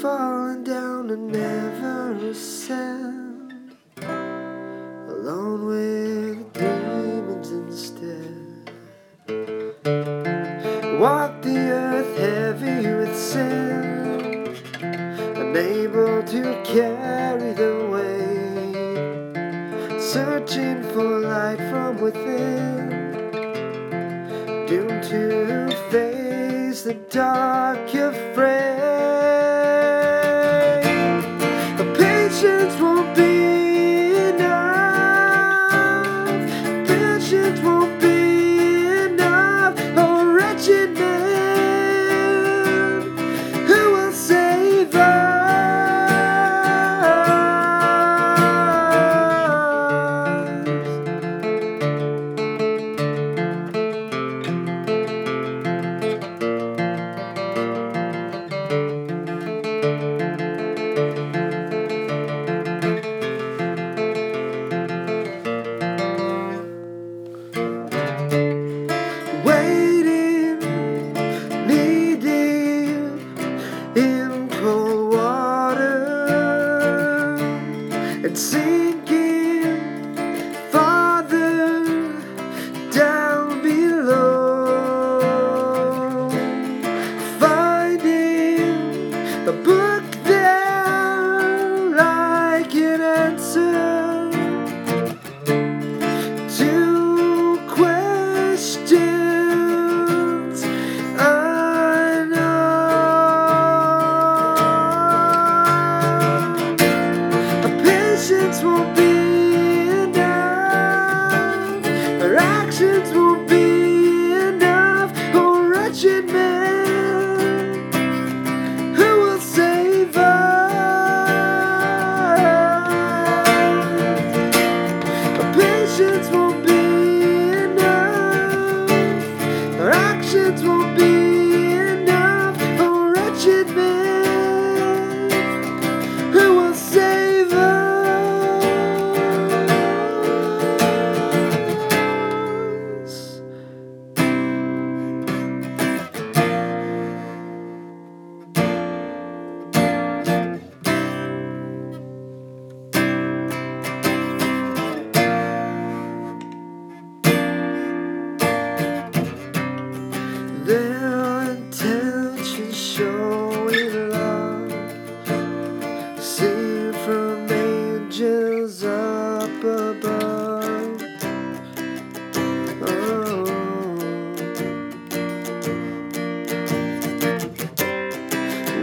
falling down and never ascend. Alone with demons instead. Walk the earth heavy with sin, unable to carry the weight. Searching for light from within, doomed to face the dark, afraid. If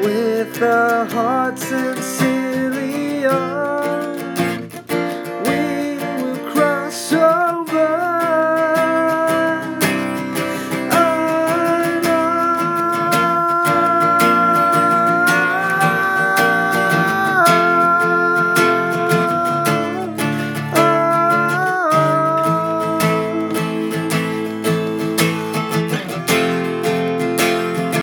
with a heart sincerely.